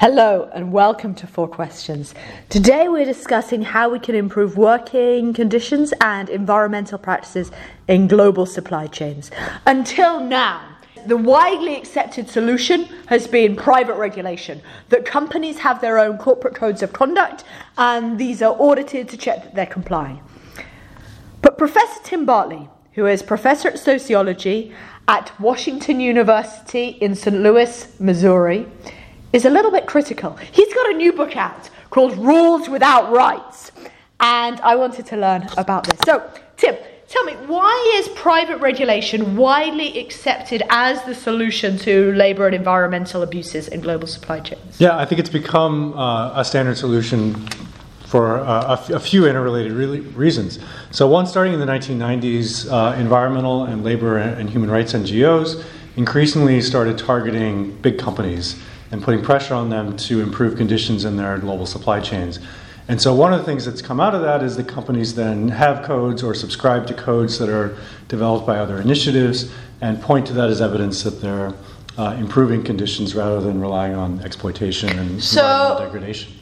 Hello and welcome to Four Questions. Today we're discussing how we can improve working conditions and environmental practices in global supply chains. Until now, the widely accepted solution has been private regulation, that companies have their own corporate codes of conduct and these are audited to check that they're complying. But Professor Tim Bartley, who is professor at sociology at Washington University in St. Louis, Missouri, is a little bit critical. He's got a new book out called Rules Without Rights, and I wanted to learn about this. So, Tim, tell me, why is private regulation widely accepted as the solution to labour and environmental abuses in global supply chains? Yeah, I think it's become uh, a standard solution for uh, a, f- a few interrelated re- reasons. So, one, starting in the 1990s, uh, environmental and labor and human rights NGOs increasingly started targeting big companies and putting pressure on them to improve conditions in their global supply chains. And so, one of the things that's come out of that is that companies then have codes or subscribe to codes that are developed by other initiatives and point to that as evidence that they're uh, improving conditions rather than relying on exploitation and So- environmental degradation.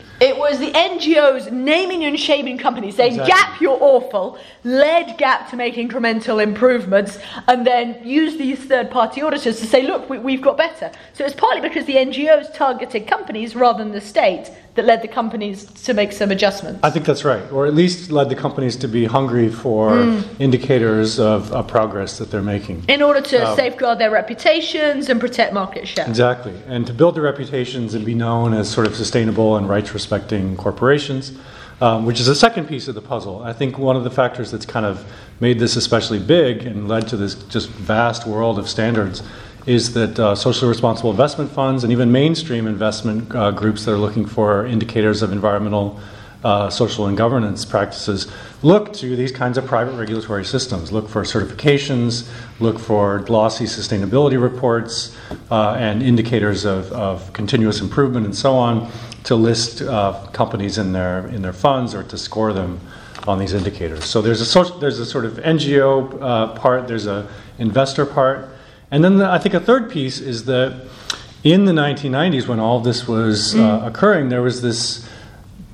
Was the NGOs naming and shaming companies, saying, Exactly. Gap, you're awful, led Gap to make incremental improvements, and then used these third party auditors to say, look, we, we've got better. So it's partly because the NGOs targeted companies rather than the state that led the companies to make some adjustments. I think that's right, or at least led the companies to be hungry for indicators of, of progress that they're making. in order to safeguard their reputations and protect market share. Exactly, and to build their reputations and be known as sort of sustainable and rights respecting corporations, um, which is the second piece of the puzzle. I think one of the factors that's kind of made this especially big and led to this just vast world of standards is that uh, socially responsible investment funds and even mainstream investment uh, groups that are looking for indicators of environmental uh, social and governance practices look to these kinds of private regulatory systems, look for certifications, look for glossy sustainability reports, uh, and indicators of, of continuous improvement and so on to list uh, companies in their, in their funds or to score them on these indicators. So there's a, social, there's a sort of NGO uh, part, there's a investor part, and then the, I think a third piece is that in the 1990s, when all this was uh, occurring, there was this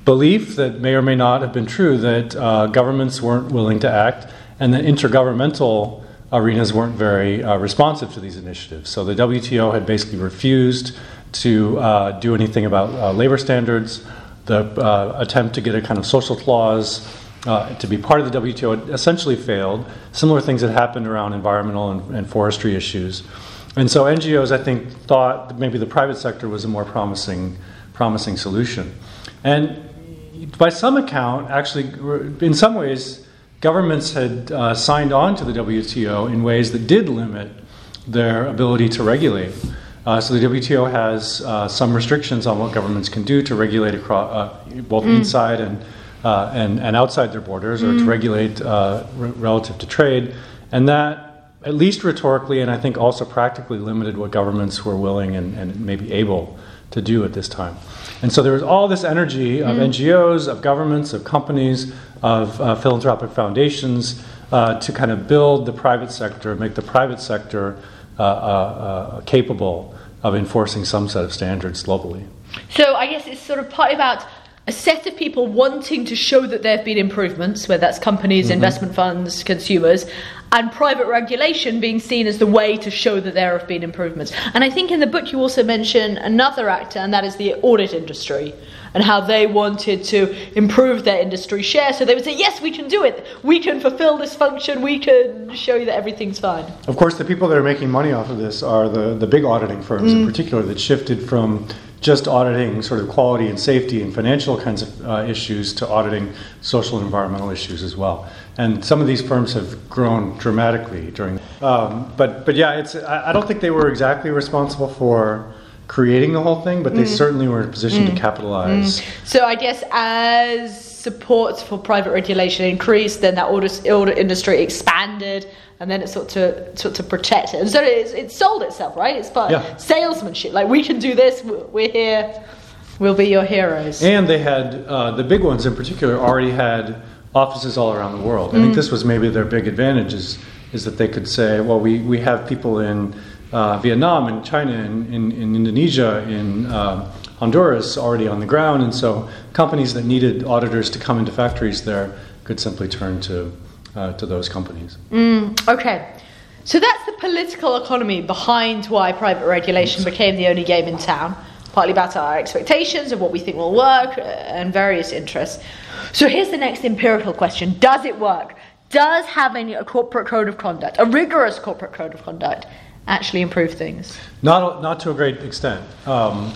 belief that may or may not have been true that uh, governments weren't willing to act and that intergovernmental arenas weren't very uh, responsive to these initiatives. So the WTO had basically refused to uh, do anything about uh, labor standards. The uh, attempt to get a kind of social clause uh, to be part of the WTO essentially failed. Similar things had happened around environmental and, and forestry issues. And so NGOs, I think, thought that maybe the private sector was a more promising, promising solution. And by some account, actually, in some ways, governments had uh, signed on to the WTO in ways that did limit their ability to regulate. Uh, so the WTO has uh, some restrictions on what governments can do to regulate across, uh, both inside and, uh, and and outside their borders, or to regulate uh, re- relative to trade, and that at least rhetorically and I think also practically limited what governments were willing and, and maybe able to do at this time. And so there was all this energy of NGOs, of governments, of companies, of uh, philanthropic foundations uh, to kind of build the private sector, make the private sector uh, uh, uh, capable of enforcing some set of standards globally. So I guess it's sort of partly about a set of people wanting to show that there have been improvements, whether that's companies, mm-hmm. investment funds, consumers, and private regulation being seen as the way to show that there have been improvements. And I think in the book you also mention another actor, and that is the audit industry, and how they wanted to improve their industry share. So they would say, yes, we can do it. We can fulfill this function. We can show you that everything's fine. Of course, the people that are making money off of this are the, the big auditing firms in mm. particular that shifted from just auditing sort of quality and safety and financial kinds of uh, issues to auditing social and environmental issues as well. And some of these firms have grown dramatically during. Um, but but yeah, it's I, I don't think they were exactly responsible for creating the whole thing, but they certainly were in a position to capitalize. So I guess as supports for private regulation increased, then that audit industry expanded, and then it sort to sort to protect it. And so it, it sold itself, right? It's part Yeah. salesmanship. Like we can do this. We're here. We'll be your heroes. And they had, uh, the big ones in particular, already had offices all around the world. I think this was maybe their big advantage is, is that they could say, well, we, we have people in uh, Vietnam and China and in, in Indonesia, in uh, Honduras already on the ground, and so companies that needed auditors to come into factories there could simply turn to uh, to those companies. Mm, okay. So that's the political economy behind why private regulation became the only game in town, partly about our expectations of what we think will work uh, and various interests. So here's the next empirical question Does it work? Does having a corporate code of conduct, a rigorous corporate code of conduct, actually improve things? Not, not to a great extent. Um,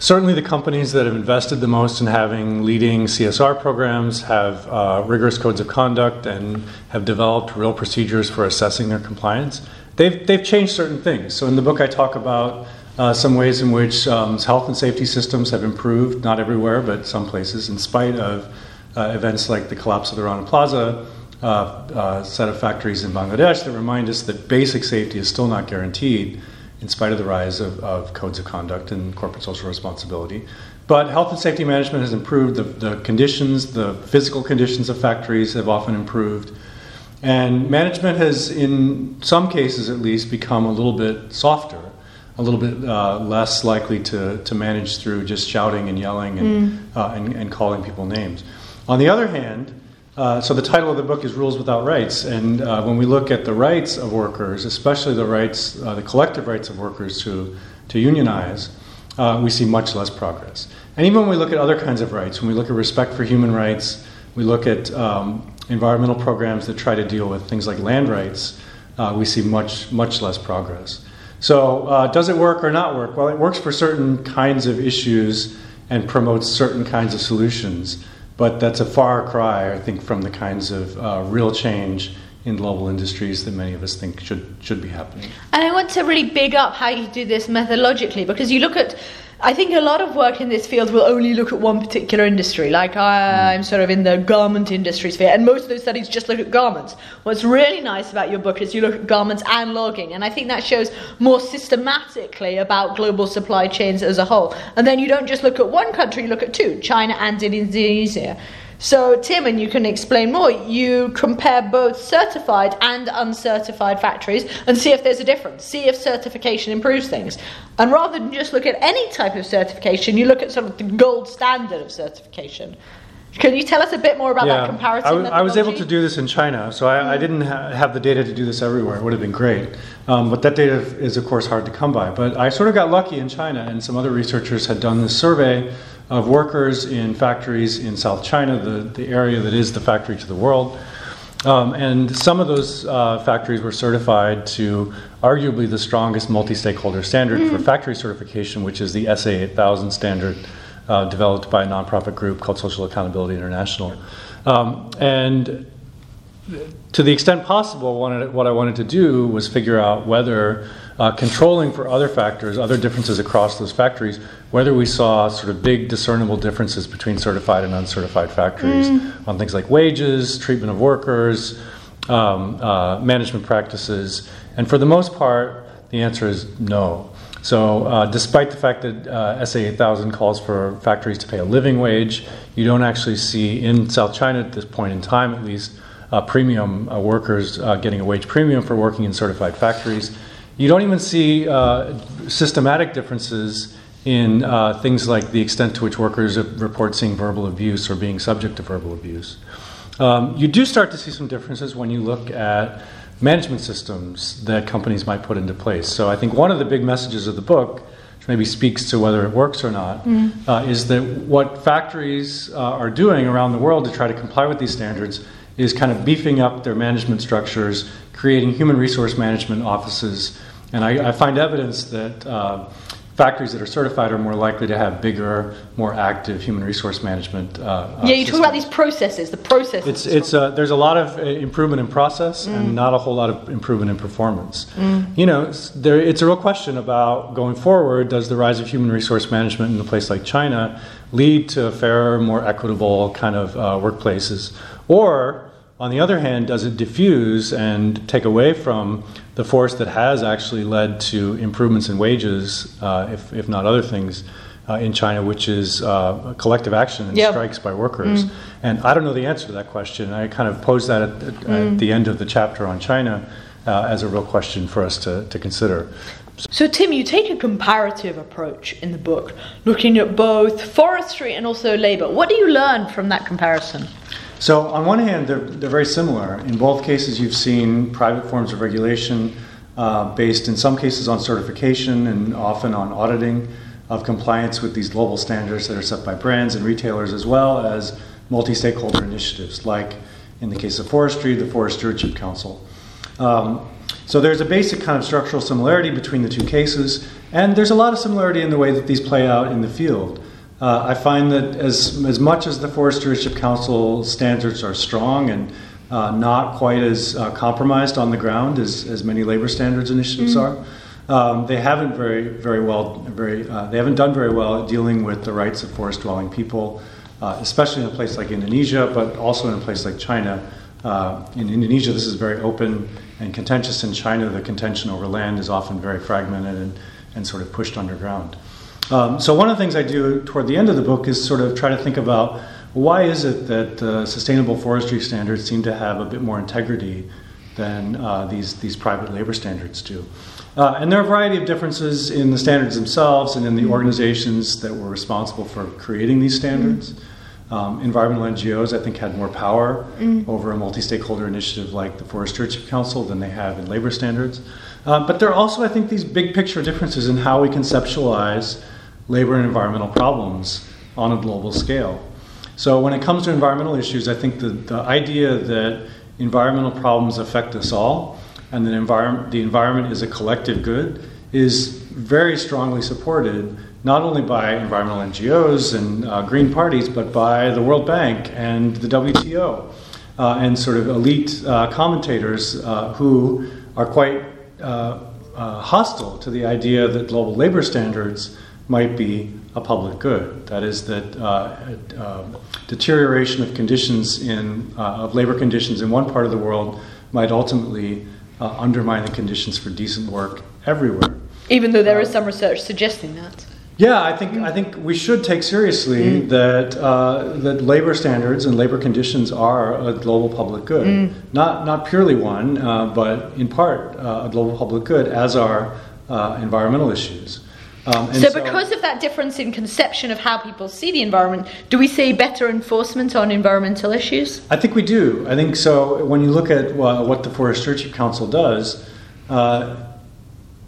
Certainly, the companies that have invested the most in having leading CSR programs have uh, rigorous codes of conduct and have developed real procedures for assessing their compliance. They've, they've changed certain things. So, in the book, I talk about uh, some ways in which um, health and safety systems have improved, not everywhere, but some places, in spite of uh, events like the collapse of the Rana Plaza uh, uh, set of factories in Bangladesh that remind us that basic safety is still not guaranteed in spite of the rise of, of codes of conduct and corporate social responsibility. But health and safety management has improved. The, the conditions, the physical conditions of factories have often improved. And management has, in some cases at least, become a little bit softer, a little bit uh, less likely to, to manage through just shouting and yelling and, mm. uh, and, and calling people names. On the other hand, uh, so the title of the book is Rules Without Rights, and uh, when we look at the rights of workers, especially the rights, uh, the collective rights of workers to to unionize, uh, we see much less progress. And even when we look at other kinds of rights, when we look at respect for human rights, we look at um, environmental programs that try to deal with things like land rights, uh, we see much much less progress. So does it work or not work? Well, it works for certain kinds of issues and promotes certain kinds of solutions. But that's a far cry, I think, from the kinds of uh, real change in global industries that many of us think should should be happening. And I want to really big up how you do this methodologically because you look at I think a lot of work in this field will only look at one particular industry. Like I'm sort of in the garment industry sphere, and most of those studies just look at garments. What's really nice about your book is you look at garments and logging, and I think that shows more systematically about global supply chains as a whole. And then you don't just look at one country, you look at two China and Indonesia. So, Tim, and you can explain more, you compare both certified and uncertified factories and see if there's a difference, see if certification improves things. And rather than just look at any type of certification, you look at sort of the gold standard of certification. Can you tell us a bit more about yeah, that comparative? I, w- I was able to do this in China, so I, I didn't ha- have the data to do this everywhere. It would have been great. Um, but that data is, of course, hard to come by. But I sort of got lucky in China, and some other researchers had done this survey of workers in factories in South China, the, the area that is the factory to the world. Um, and some of those uh, factories were certified to arguably the strongest multi stakeholder standard mm. for factory certification, which is the SA 8000 standard uh, developed by a nonprofit group called Social Accountability International. Um, and to the extent possible, what I wanted to do was figure out whether uh, controlling for other factors, other differences across those factories, whether we saw sort of big discernible differences between certified and uncertified factories mm. on things like wages, treatment of workers, um, uh, management practices. And for the most part, the answer is no. So, uh, despite the fact that uh, SA 8000 calls for factories to pay a living wage, you don't actually see in South China at this point in time, at least, uh, premium uh, workers uh, getting a wage premium for working in certified factories. You don't even see uh, systematic differences in uh, things like the extent to which workers report seeing verbal abuse or being subject to verbal abuse. Um, you do start to see some differences when you look at management systems that companies might put into place. So I think one of the big messages of the book, which maybe speaks to whether it works or not, mm. uh, is that what factories uh, are doing around the world to try to comply with these standards is kind of beefing up their management structures, creating human resource management offices and I, I find evidence that uh, factories that are certified are more likely to have bigger, more active human resource management. Uh, uh yeah, you talk about these processes. The processes. It's it's uh, there's a lot of uh, improvement in process mm. and not a whole lot of improvement in performance. Mm. You know, it's, there, it's a real question about going forward. Does the rise of human resource management in a place like China lead to fairer, more equitable kind of uh, workplaces, or on the other hand, does it diffuse and take away from the force that has actually led to improvements in wages, uh, if, if not other things, uh, in China, which is uh, collective action and yep. strikes by workers? Mm. And I don't know the answer to that question. I kind of posed that at, at, mm. at the end of the chapter on China uh, as a real question for us to, to consider. So, Tim, you take a comparative approach in the book, looking at both forestry and also labor. What do you learn from that comparison? So, on one hand, they're, they're very similar. In both cases, you've seen private forms of regulation uh, based in some cases on certification and often on auditing of compliance with these global standards that are set by brands and retailers, as well as multi stakeholder initiatives, like in the case of forestry, the Forest Stewardship Council. Um, so there's a basic kind of structural similarity between the two cases, and there's a lot of similarity in the way that these play out in the field. Uh, I find that as, as much as the Forest Stewardship Council standards are strong and uh, not quite as uh, compromised on the ground as, as many labor standards initiatives mm-hmm. are, um, they haven't very very well very uh, they haven't done very well at dealing with the rights of forest dwelling people, uh, especially in a place like Indonesia, but also in a place like China. Uh, in Indonesia, this is very open and contentious. In China, the contention over land is often very fragmented and, and sort of pushed underground. Um, so, one of the things I do toward the end of the book is sort of try to think about why is it that uh, sustainable forestry standards seem to have a bit more integrity than uh, these, these private labor standards do. Uh, and there are a variety of differences in the standards themselves and in the organizations that were responsible for creating these standards. Mm-hmm. Um, environmental NGOs, I think, had more power mm. over a multi stakeholder initiative like the Forest Stewardship Council than they have in labor standards. Uh, but there are also, I think, these big picture differences in how we conceptualize labor and environmental problems on a global scale. So, when it comes to environmental issues, I think the, the idea that environmental problems affect us all and that the environment is a collective good is very strongly supported not only by environmental NGOs and uh, green parties, but by the World Bank and the WTO uh, and sort of elite uh, commentators uh, who are quite uh, uh, hostile to the idea that global labor standards might be a public good. That is, that deterioration of conditions in of labor conditions in one part of the world might ultimately undermine the conditions for decent work everywhere. Even though there is some research suggesting that. Yeah, I think I think we should take seriously mm. that uh, that labor standards and labor conditions are a global public good, mm. not not purely one, uh, but in part uh, a global public good, as are uh, environmental issues. Um, so, so, because of that difference in conception of how people see the environment, do we see better enforcement on environmental issues? I think we do. I think so. When you look at what the Forest Stewardship Council does uh,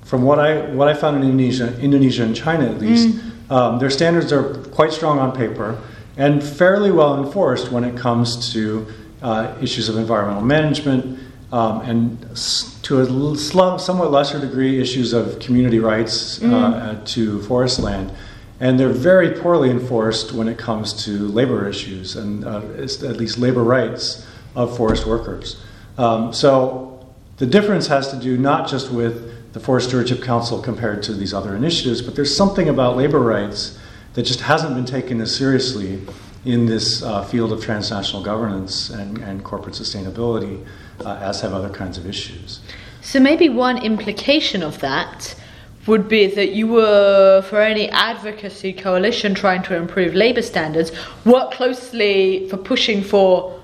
from what I what I found in Indonesia, Indonesia and China at least, mm. um, their standards are quite strong on paper and fairly well enforced when it comes to uh, issues of environmental management um, and to a somewhat lesser degree issues of community rights mm. uh, to forest land. And they're very poorly enforced when it comes to labor issues and uh, at least labor rights of forest workers. Um, so the difference has to do not just with the Forest Stewardship Council compared to these other initiatives, but there's something about labor rights that just hasn't been taken as seriously in this uh, field of transnational governance and, and corporate sustainability uh, as have other kinds of issues. So, maybe one implication of that would be that you were, for any advocacy coalition trying to improve labour standards, work closely for pushing for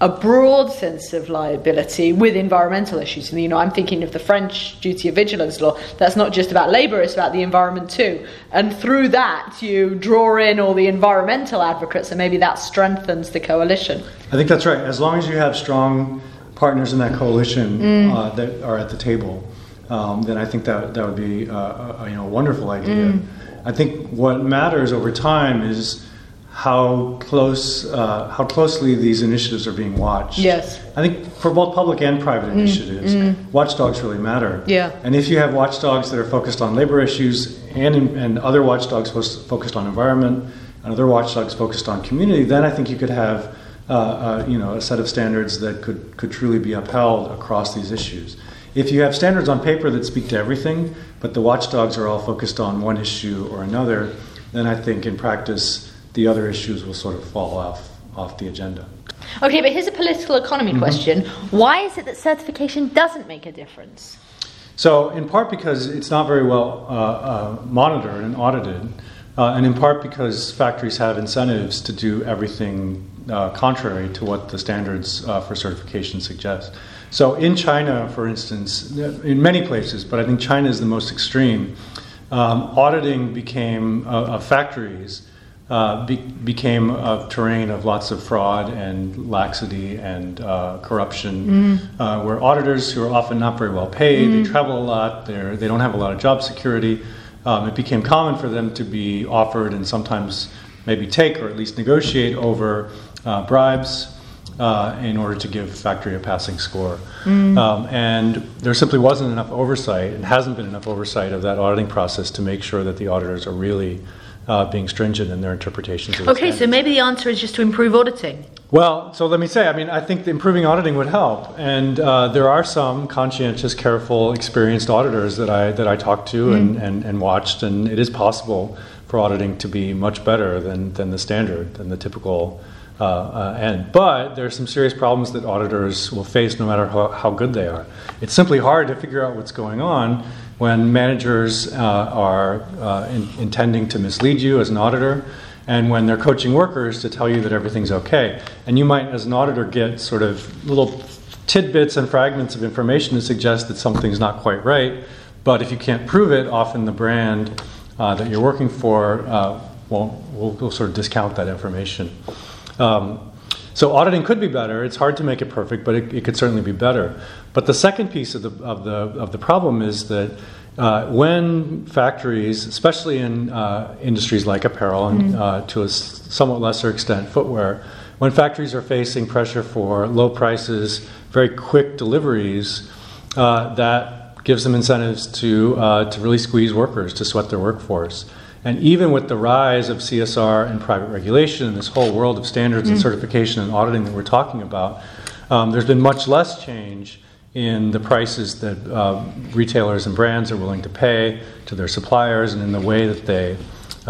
a broad sense of liability with environmental issues. And you know, I'm thinking of the French duty of vigilance law. That's not just about labour; it's about the environment too. And through that, you draw in all the environmental advocates, and maybe that strengthens the coalition. I think that's right. As long as you have strong partners in that coalition mm. uh, that are at the table, um, then I think that that would be uh, a, you know a wonderful idea. Mm. I think what matters over time is how close uh, how closely these initiatives are being watched. Yes. I think for both public and private mm, initiatives, mm. watchdogs really matter. Yeah. And if you have watchdogs that are focused on labor issues and and other watchdogs focused on environment and other watchdogs focused on community, then I think you could have uh, uh, you know a set of standards that could could truly be upheld across these issues. If you have standards on paper that speak to everything, but the watchdogs are all focused on one issue or another, then I think in practice the other issues will sort of fall off off the agenda. Okay, but here's a political economy mm-hmm. question. Why is it that certification doesn't make a difference? So, in part because it's not very well uh, uh, monitored and audited, uh, and in part because factories have incentives to do everything uh, contrary to what the standards uh, for certification suggest. So in China, for instance, in many places, but I think China is the most extreme, um, auditing became uh, of factories uh, be, became a terrain of lots of fraud and laxity and uh, corruption, mm. where auditors who are often not very well paid, mm. they travel a lot, they they don't have a lot of job security. Um, it became common for them to be offered and sometimes maybe take or at least negotiate over uh, bribes uh, in order to give factory a passing score. Mm. Um, and there simply wasn't enough oversight, and hasn't been enough oversight of that auditing process to make sure that the auditors are really uh, being stringent in their interpretations of Okay, so maybe the answer is just to improve auditing. Well, so let me say, I mean, I think improving auditing would help, and uh, there are some conscientious, careful, experienced auditors that I that I talked to mm. and, and, and watched, and it is possible for auditing to be much better than, than the standard, than the typical uh, uh. But there are some serious problems that auditors will face no matter how, how good they are. It's simply hard to figure out what's going on when managers uh, are uh, in, intending to mislead you as an auditor and when they're coaching workers to tell you that everything's okay. And you might, as an auditor, get sort of little tidbits and fragments of information to suggest that something's not quite right. But if you can't prove it, often the brand uh, that you're working for uh, will will sort of discount that information. Um, so auditing could be better. It's hard to make it perfect, but it, it, could certainly be better. But the second piece of the of the of the problem is that uh, when factories, especially in uh, industries like apparel and mm-hmm. uh, to a somewhat lesser extent footwear, when factories are facing pressure for low prices, very quick deliveries, uh, that gives them incentives to uh, to really squeeze workers, to sweat their workforce. And even with the rise of CSR and private regulation and this whole world of standards mm. and certification and auditing that we're talking about, um, there's been much less change in the prices that uh, retailers and brands are willing to pay to their suppliers and in the way that they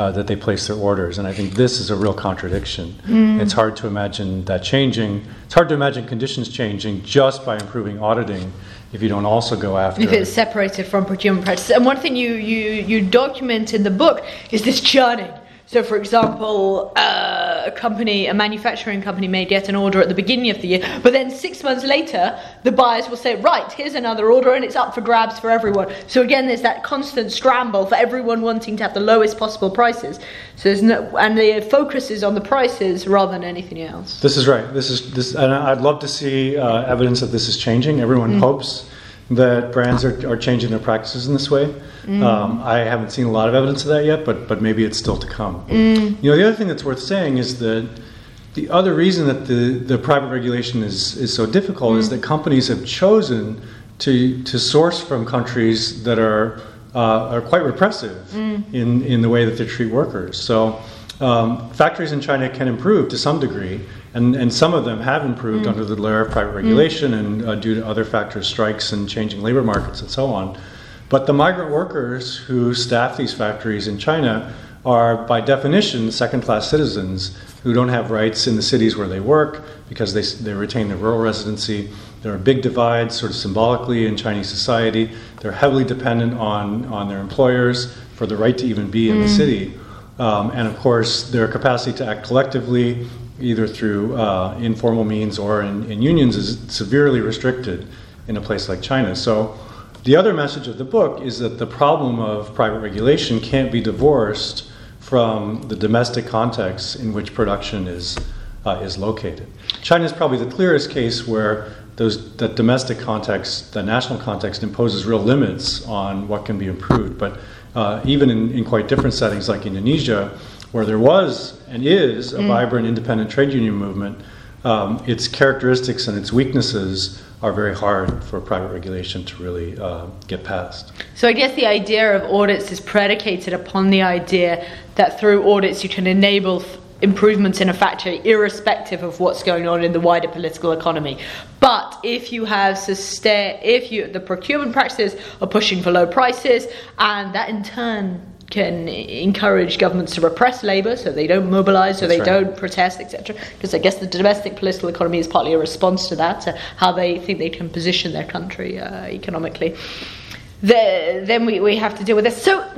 uh, that they place their orders. And I think this is a real contradiction. Mm. It's hard to imagine that changing. It's hard to imagine conditions changing just by improving auditing if you don't also go after if it's separated from procurement practices. And one thing you you you document in the book is this churning. So, for example, uh, a company, a manufacturing company, may get an order at the beginning of the year, but then six months later, the buyers will say, "Right, here's another order, and it's up for grabs for everyone." So again, there's that constant scramble for everyone wanting to have the lowest possible prices. So there's no, and the focus is on the prices rather than anything else. This is right. This is this, and I'd love to see uh, evidence that this is changing. Everyone mm. hopes that brands are, are changing their practices in this way. Mm. Um, I haven't seen a lot of evidence of that yet, but but maybe it's still to come. Mm. You know, the other thing that's worth saying is that the other reason that the, the private regulation is, is so difficult mm. is that companies have chosen to to source from countries that are uh, are quite repressive mm. in in the way that they treat workers. So. Um, factories in China can improve to some degree, and, and some of them have improved mm. under the layer of private regulation mm. and uh, due to other factors, strikes and changing labor markets and so on. But the migrant workers who staff these factories in China are, by definition, second class citizens who don't have rights in the cities where they work because they, they retain their rural residency. There are big divides, sort of symbolically, in Chinese society. They're heavily dependent on, on their employers for the right to even be in mm. the city. Um, and of course, their capacity to act collectively either through uh, informal means or in, in, unions, is severely restricted in a place like China. So, the other message of the book is that the problem of private regulation can't be divorced from the domestic context in which production is, uh, is located. China is probably the clearest case where those, that domestic context, the national context, imposes real limits on what can be improved. But uh, even in, in quite different settings like Indonesia, where there was and is a mm. vibrant independent trade union movement, um, its characteristics and its weaknesses are very hard for private regulation to really uh, get past. So I guess the idea of audits is predicated upon the idea that through audits you can enable improvements in a factory irrespective of what's going on in the wider political economy. But if you have sustain, if you the procurement practices are pushing for low prices, and that in turn can encourage governments to repress labour so they don't mobilise, so That's they right. don't protest, etc. Because I guess the domestic political economy is partly a response to that, to how they think they can position their country uh, economically. The, then we, we have to deal with this. So,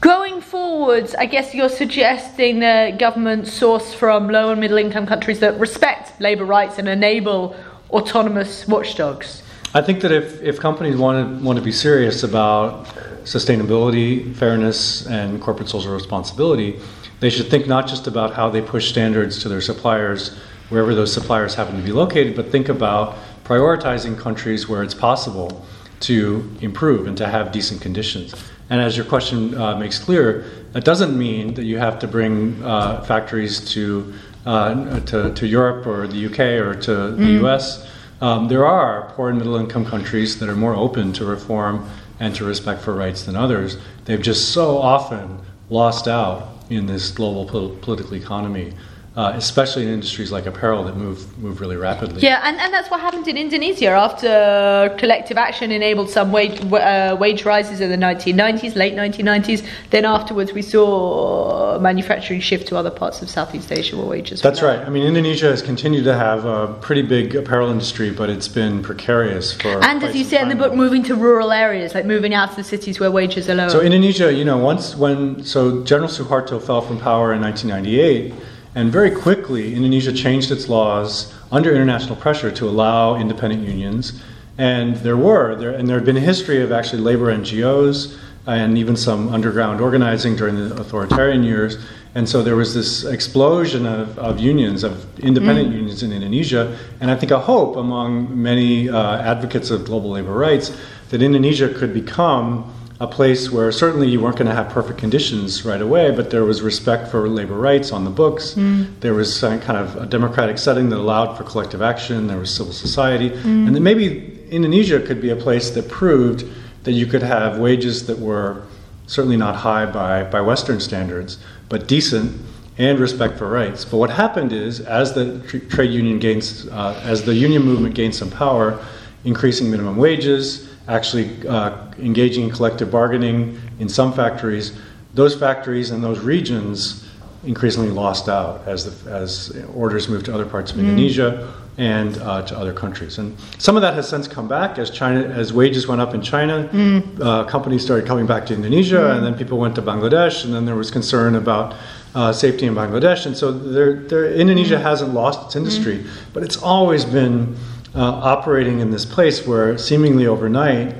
going forwards, I guess you're suggesting that government source from low and middle income countries that respect labour rights and enable autonomous watchdogs? I think that if, if companies want to, want to be serious about sustainability, fairness, and corporate social responsibility, they should think not just about how they push standards to their suppliers wherever those suppliers happen to be located, but think about prioritizing countries where it's possible to improve and to have decent conditions. And as your question uh, makes clear, that doesn't mean that you have to bring uh, factories to, uh, to, to, Europe or the UK or to mm. the US. Um, there are poor and middle income countries that are more open to reform and to respect for rights than others. They've just so often lost out in this global pol- political economy uh, especially in industries like apparel that move move really rapidly. Yeah, and, and that's what happened in Indonesia after collective action enabled some wage uh, wage rises in the 1990s, late 1990s. Then afterwards, we saw manufacturing shift to other parts of Southeast Asia where wages. Were that's right. I mean, Indonesia has continued to have a pretty big apparel industry, but it's been precarious for. And as you say in the book, moving to rural areas, like moving out to the cities where wages are lower. So Indonesia, you know, once when so General Suharto fell from power in 1998 and very quickly, Indonesia changed its laws under international pressure to allow independent unions. And there were, there, and there had been a history of actually labor NGOs and even some underground organizing during the authoritarian years. And so there was this explosion of, of unions, of independent mm. unions in Indonesia. And I think a hope among many uh, advocates of global labor rights that Indonesia could become a place where certainly you weren't going to have perfect conditions right away, but there was respect for labor rights on the books. Mm. There was kind of a democratic setting that allowed for collective action. There was civil society, mm. and then maybe Indonesia could be a place that proved that you could have wages that were certainly not high by, by Western standards, but decent and respect for rights. But what happened is, as the tr- trade union gains, uh, as the union movement gained some power, increasing minimum wages actually uh, engaging in collective bargaining in some factories, those factories and those regions increasingly lost out as, the, as orders moved to other parts of mm. Indonesia and uh, to other countries. And some of that has since come back as China, as wages went up in China. Mm. Uh, companies started coming back to Indonesia, mm. and then people went to Bangladesh, and then there was concern about uh, safety in Bangladesh. And so there, there, Indonesia mm. hasn't lost its industry, mm. but it's always been uh, operating in this place where seemingly overnight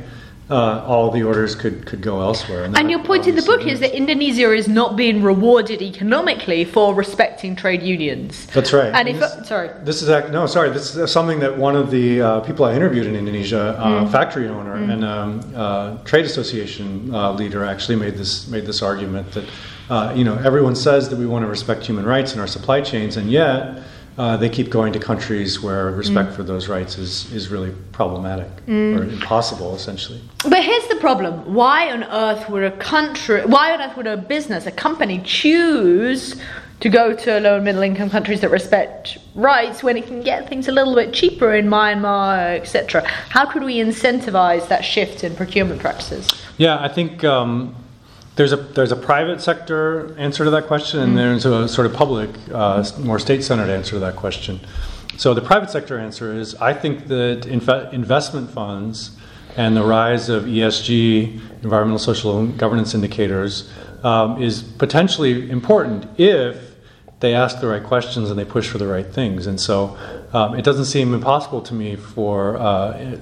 uh, all the orders could, could go elsewhere. And, and your point in the book is that Indonesia is not being rewarded economically for respecting trade unions. That's right. And, and if this, sorry, this is no sorry. This is something that one of the uh, people I interviewed in Indonesia, uh, mm. factory owner mm. and um, uh, trade association uh, leader, actually made this made this argument that uh, you know everyone says that we want to respect human rights in our supply chains, and yet uh, they keep going to countries where respect mm. for those rights is, is really problematic mm. or impossible, essentially. But here's the problem: Why on earth would a country, why on earth would a business, a company, choose to go to low and middle income countries that respect rights when it can get things a little bit cheaper in Myanmar, etc.? How could we incentivize that shift in procurement practices? Yeah, I think. Um, there's a there's a private sector answer to that question, and mm. there's a sort of public, uh, more state-centered answer to that question. So the private sector answer is I think that inv- investment funds and the rise of ESG, environmental, social, and governance indicators, um, is potentially important if they ask the right questions and they push for the right things. And so um, it doesn't seem impossible to me for uh,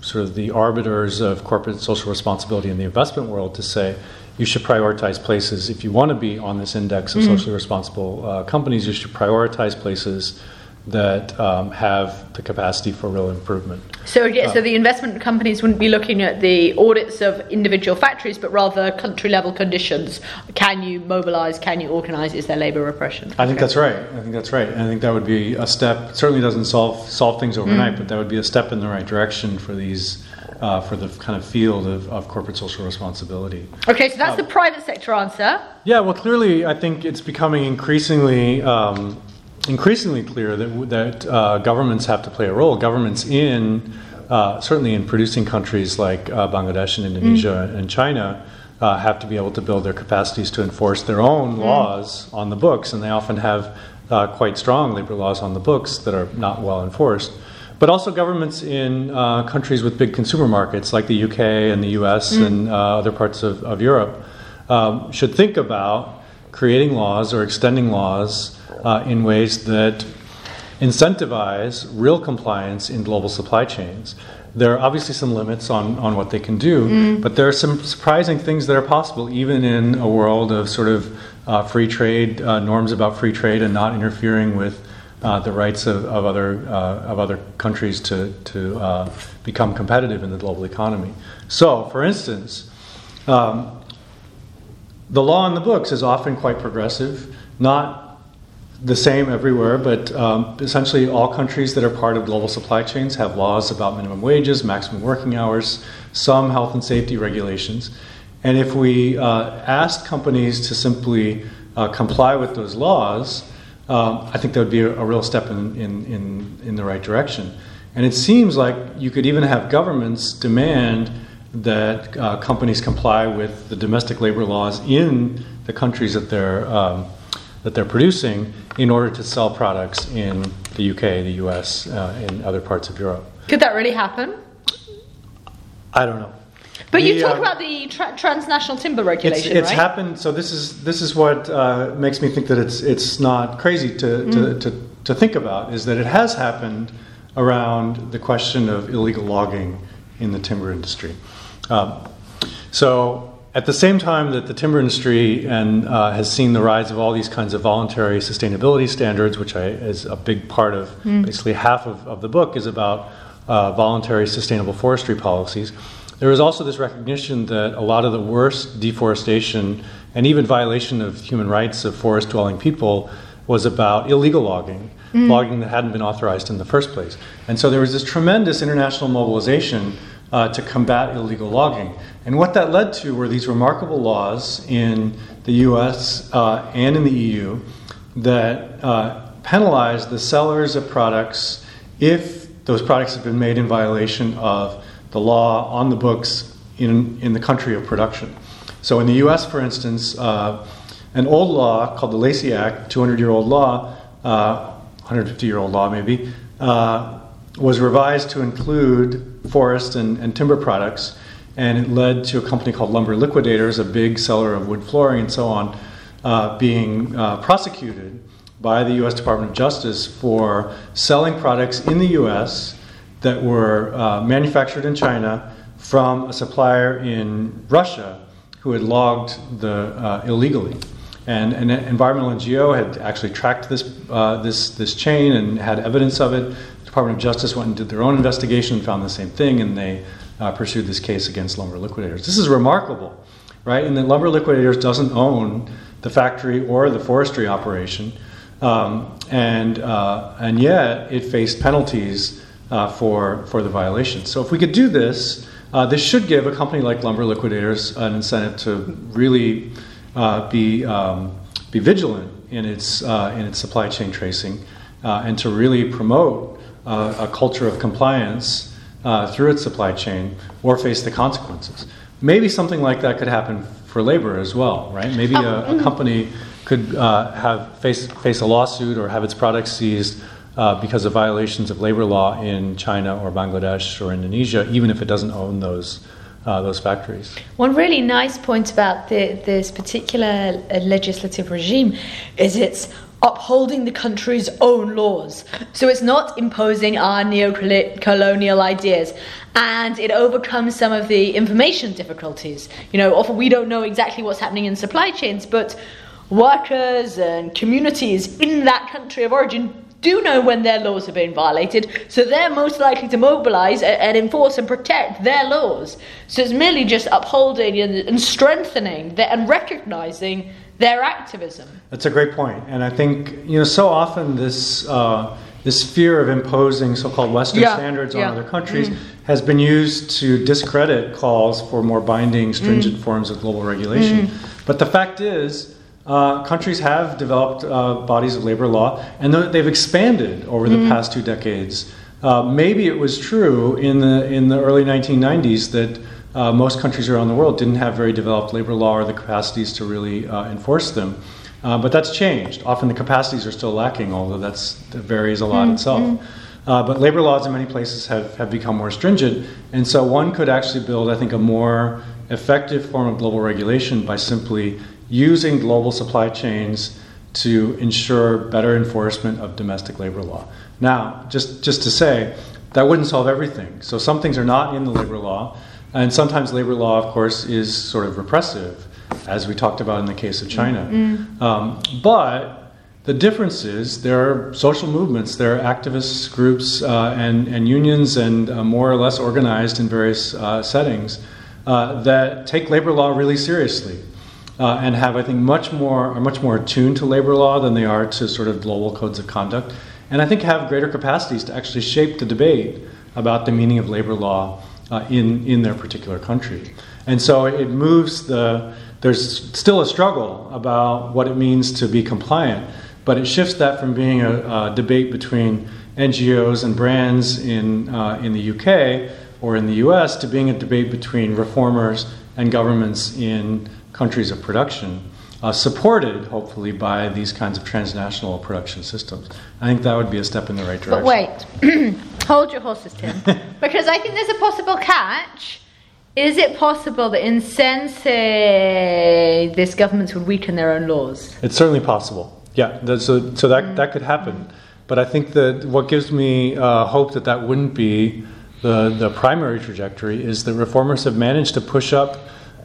sort of the arbiters of corporate social responsibility in the investment world to say, you should prioritize places. If you want to be on this index of mm socially responsible uh, companies, you should prioritize places that um, have the capacity for real improvement. So, yeah, so the investment companies wouldn't be looking at the audits of individual factories, but rather country level conditions. Can you mobilize? Can you organize? Is there labor repression? I think that's right. I think that's right. And I think that would be a step. Certainly doesn't solve solve things overnight, mm. but that would be a step in the right direction for these uh, for the kind of field of, of, corporate social responsibility. Okay, so that's uh, the private sector answer. Yeah, well, clearly, I think it's becoming increasingly. Um, increasingly clear that, that uh, governments have to play a role. Governments in, uh, certainly in producing countries like uh, Bangladesh and Indonesia mm. and China, uh, have to be able to build their capacities to enforce their own mm. laws on the books, and they often have uh, quite strong labor laws on the books that are not well enforced but also governments in uh, countries with big consumer markets like the UK and the US mm. and uh, other parts of, of Europe um, should think about creating laws or extending laws uh, in ways that incentivize real compliance in global supply chains. There are obviously some limits on, on what they can do, mm. but there are some surprising things that are possible, even in a world of sort of uh, free trade uh, norms about free trade and not interfering with uh, the rights of, of other uh, of other countries to to uh, become competitive in the global economy. So, for instance, um, the law in the books is often quite progressive, not the same everywhere, but um, essentially all countries that are part of global supply chains have laws about minimum wages, maximum working hours, some health and safety regulations. And if we uh, ask companies to simply uh, comply with those laws, um, I think that would be a, a real step in, in, in, in, the right direction. And it seems like you could even have governments demand that uh, companies comply with the domestic labor laws in the countries that they're, um, that they're producing in order to sell products in the UK, the US, uh, and other parts of Europe. Could that really happen? I don't know. But you talk uh, about the tra- transnational timber regulation, it's, it's right? happened. So this is this is what uh, makes me think that it's it's not crazy to, mm. to, to, to think about is that it has happened around the question of illegal logging in the timber industry. Um, so at the same time that the timber industry and uh, has seen the rise of all these kinds of voluntary sustainability standards, which I, is a big part of mm. basically half of, of the book, is about uh, voluntary sustainable forestry policies. There is also this recognition that a lot of the worst deforestation and even violation of human rights of forest dwelling people was about illegal logging, mm. logging that hadn't been authorized in the first place. And so there was this tremendous international mobilization uh, to combat illegal logging. And what that led to were these remarkable laws in the US uh, and in the EU that uh, penalize the sellers of products if those products have been made in violation of the law on the books in, in the country of production. So in the US, for instance, uh, an old law called the Lacey Act, 200 year old law, 150 uh, year old law maybe, uh, was revised to include forest and, and, timber products, and it led to a company called Lumber Liquidators, a big seller of wood flooring and so on, uh, being uh, prosecuted by the US Department of Justice for selling products in the US that were uh, manufactured in China from a supplier in Russia who had logged the uh, illegally. And an environmental NGO had actually tracked this, uh, this, this chain and had evidence of it. Department of Justice went and did their own investigation and found the same thing, and they uh, pursued this case against lumber liquidators. This is remarkable, right? And that lumber liquidators doesn't own the factory or the forestry operation, um, and, uh, and yet it faced penalties uh, for, for the violation. So if we could do this, uh, this should give a company like Lumber Liquidators an incentive to really uh, be, um, be vigilant in its, uh, in its supply chain tracing and to really promote uh, a culture of compliance through its supply chain or face the consequences. Maybe something like that could happen for labor as well, right? Maybe a, a mm-hmm. company could have face, face a lawsuit or have its products seized uh, because of violations of labor law in China or Bangladesh or Indonesia, even if it doesn't own those. Uh, those factories. One really nice point about the, this particular uh, legislative regime is it's upholding the country's own laws. So it's not imposing our neo-colonial ideas, and it overcomes some of the information difficulties. You know, often we don't know exactly what's happening in supply chains, but workers and communities in that country of origin do know when their laws are being violated, so they're most likely to mobilise and enforce and protect their laws. So it's merely just upholding and strengthening and recognising their activism. That's a great point, and I think you know so often this. Uh, this fear of imposing so-called Western yeah, standards yeah. on other countries mm. has been used to discredit calls for more binding, stringent mm. forms of global regulation. Mm. But the fact is, uh, countries have developed uh, bodies of labor law, and they've expanded over the mm past two decades. Uh, maybe it was true in the in the early 1990s that uh, most countries around the world didn't have very developed labor law or the capacities to really uh, enforce them. Uh, but that's changed. Often the capacities are still lacking, although that's, that varies a lot mm itself. Mm. but labor laws in many places have, have become more stringent, and so one could actually build, I think, a more effective form of global regulation by simply using global supply chains to ensure better enforcement of domestic labor law. Now, just, just to say, that wouldn't solve everything. So some things are not in the labor law, and sometimes labor law, of course, is sort of repressive, as we talked about in the case of China. Mm-hmm. Um, but the difference is there are social movements, there are activist groups uh, and, and unions, and uh, more or less organized in various uh, settings uh, that take labor law really seriously. Uh, and have, I think, much more are much more attuned to labor law than they are to sort of global codes of conduct, and I think have greater capacities to actually shape the debate about the meaning of labor law uh, in in their particular country. And so it moves the. There's still a struggle about what it means to be compliant, but it shifts that from being a, a debate between NGOs and brands in uh, in the UK or in the US to being a debate between reformers and governments in countries of production, uh, supported hopefully by these kinds of transnational production systems. I think that would be a step in the right direction. But wait, hold your horses, Tim, because I think there's a possible catch. Is it possible that in Sensei, this governments would weaken their own laws? It's certainly possible. Yeah, so, so that, mm. that could happen. But I think that what gives me uh, hope that that wouldn't be the, the primary trajectory is that reformers have managed to push up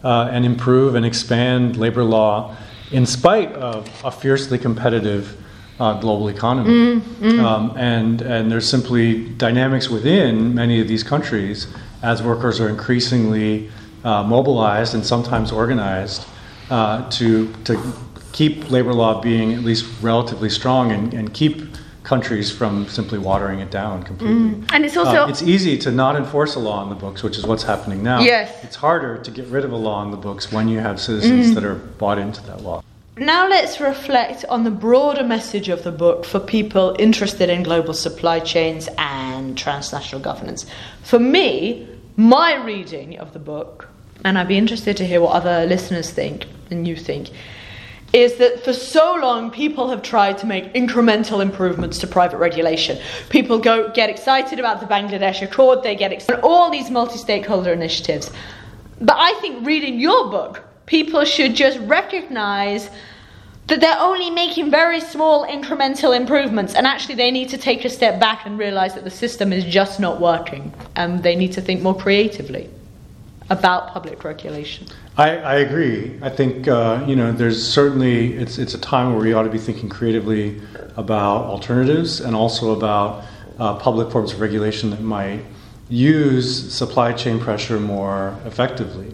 uh, and improve and expand labor law in spite of a fiercely competitive uh, global economy. Mm, mm. Um, and, and there's simply dynamics within many of these countries as workers are increasingly uh, mobilized and sometimes organized uh, to, to keep labor law being at least relatively strong and, and keep countries from simply watering it down completely. Mm. And it's also uh, it's easy to not enforce a law in the books, which is what's happening now. Yes, it's harder to get rid of a law in the books when you have citizens mm. that are bought into that law. Now let's reflect on the broader message of the book for people interested in global supply chains and transnational governance. For me, my reading of the book, and I'd be interested to hear what other listeners think and you think is that for so long people have tried to make incremental improvements to private regulation. People go get excited about the Bangladesh Accord, they get excited all these multi-stakeholder initiatives. But I think reading your book, people should just recognize that they're only making very small incremental improvements and actually they need to take a step back and realize that the system is just not working and they need to think more creatively about public regulation. I, I agree. I think uh, you know there's certainly it's it's a time where we ought to be thinking creatively about alternatives and also about uh, public forms of regulation that might use supply chain pressure more effectively.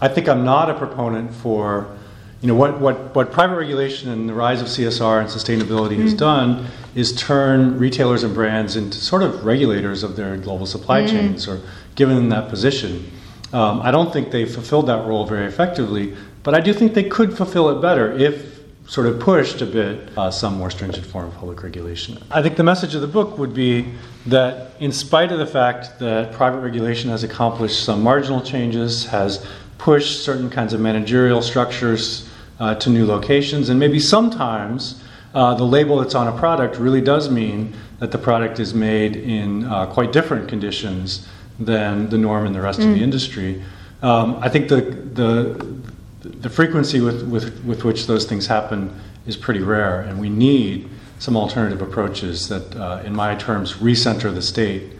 I think I'm not a proponent for you know what, what, what private regulation and the rise of CSR and sustainability mm-hmm. has done is turn retailers and brands into sort of regulators of their global supply mm-hmm. chains or given them that position. Um, I don't think they fulfilled that role very effectively, but I do think they could fulfill it better if sort of pushed a bit uh, some more stringent form of public regulation. I think the message of the book would be that, in spite of the fact that private regulation has accomplished some marginal changes, has pushed certain kinds of managerial structures uh, to new locations, and maybe sometimes uh, the label that's on a product really does mean that the product is made in uh, quite different conditions than the norm in the rest mm. of the mm. industry. Um, I think the, the, the frequency with, with, with which those things happen is pretty rare, and we need some alternative approaches that, uh, in my terms, recenter the state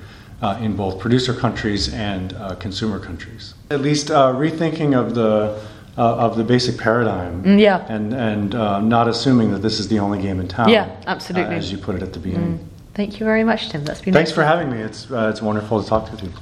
uh, in both producer countries and uh, consumer countries. At least uh, rethinking of the uh, of the basic paradigm, mm, yeah, and and uh, not assuming that this is the only game in town. Yeah, absolutely. as you put it at the beginning. Mm. Thank you very much, Tim. That's been thanks for having me. It's it's wonderful to talk with you.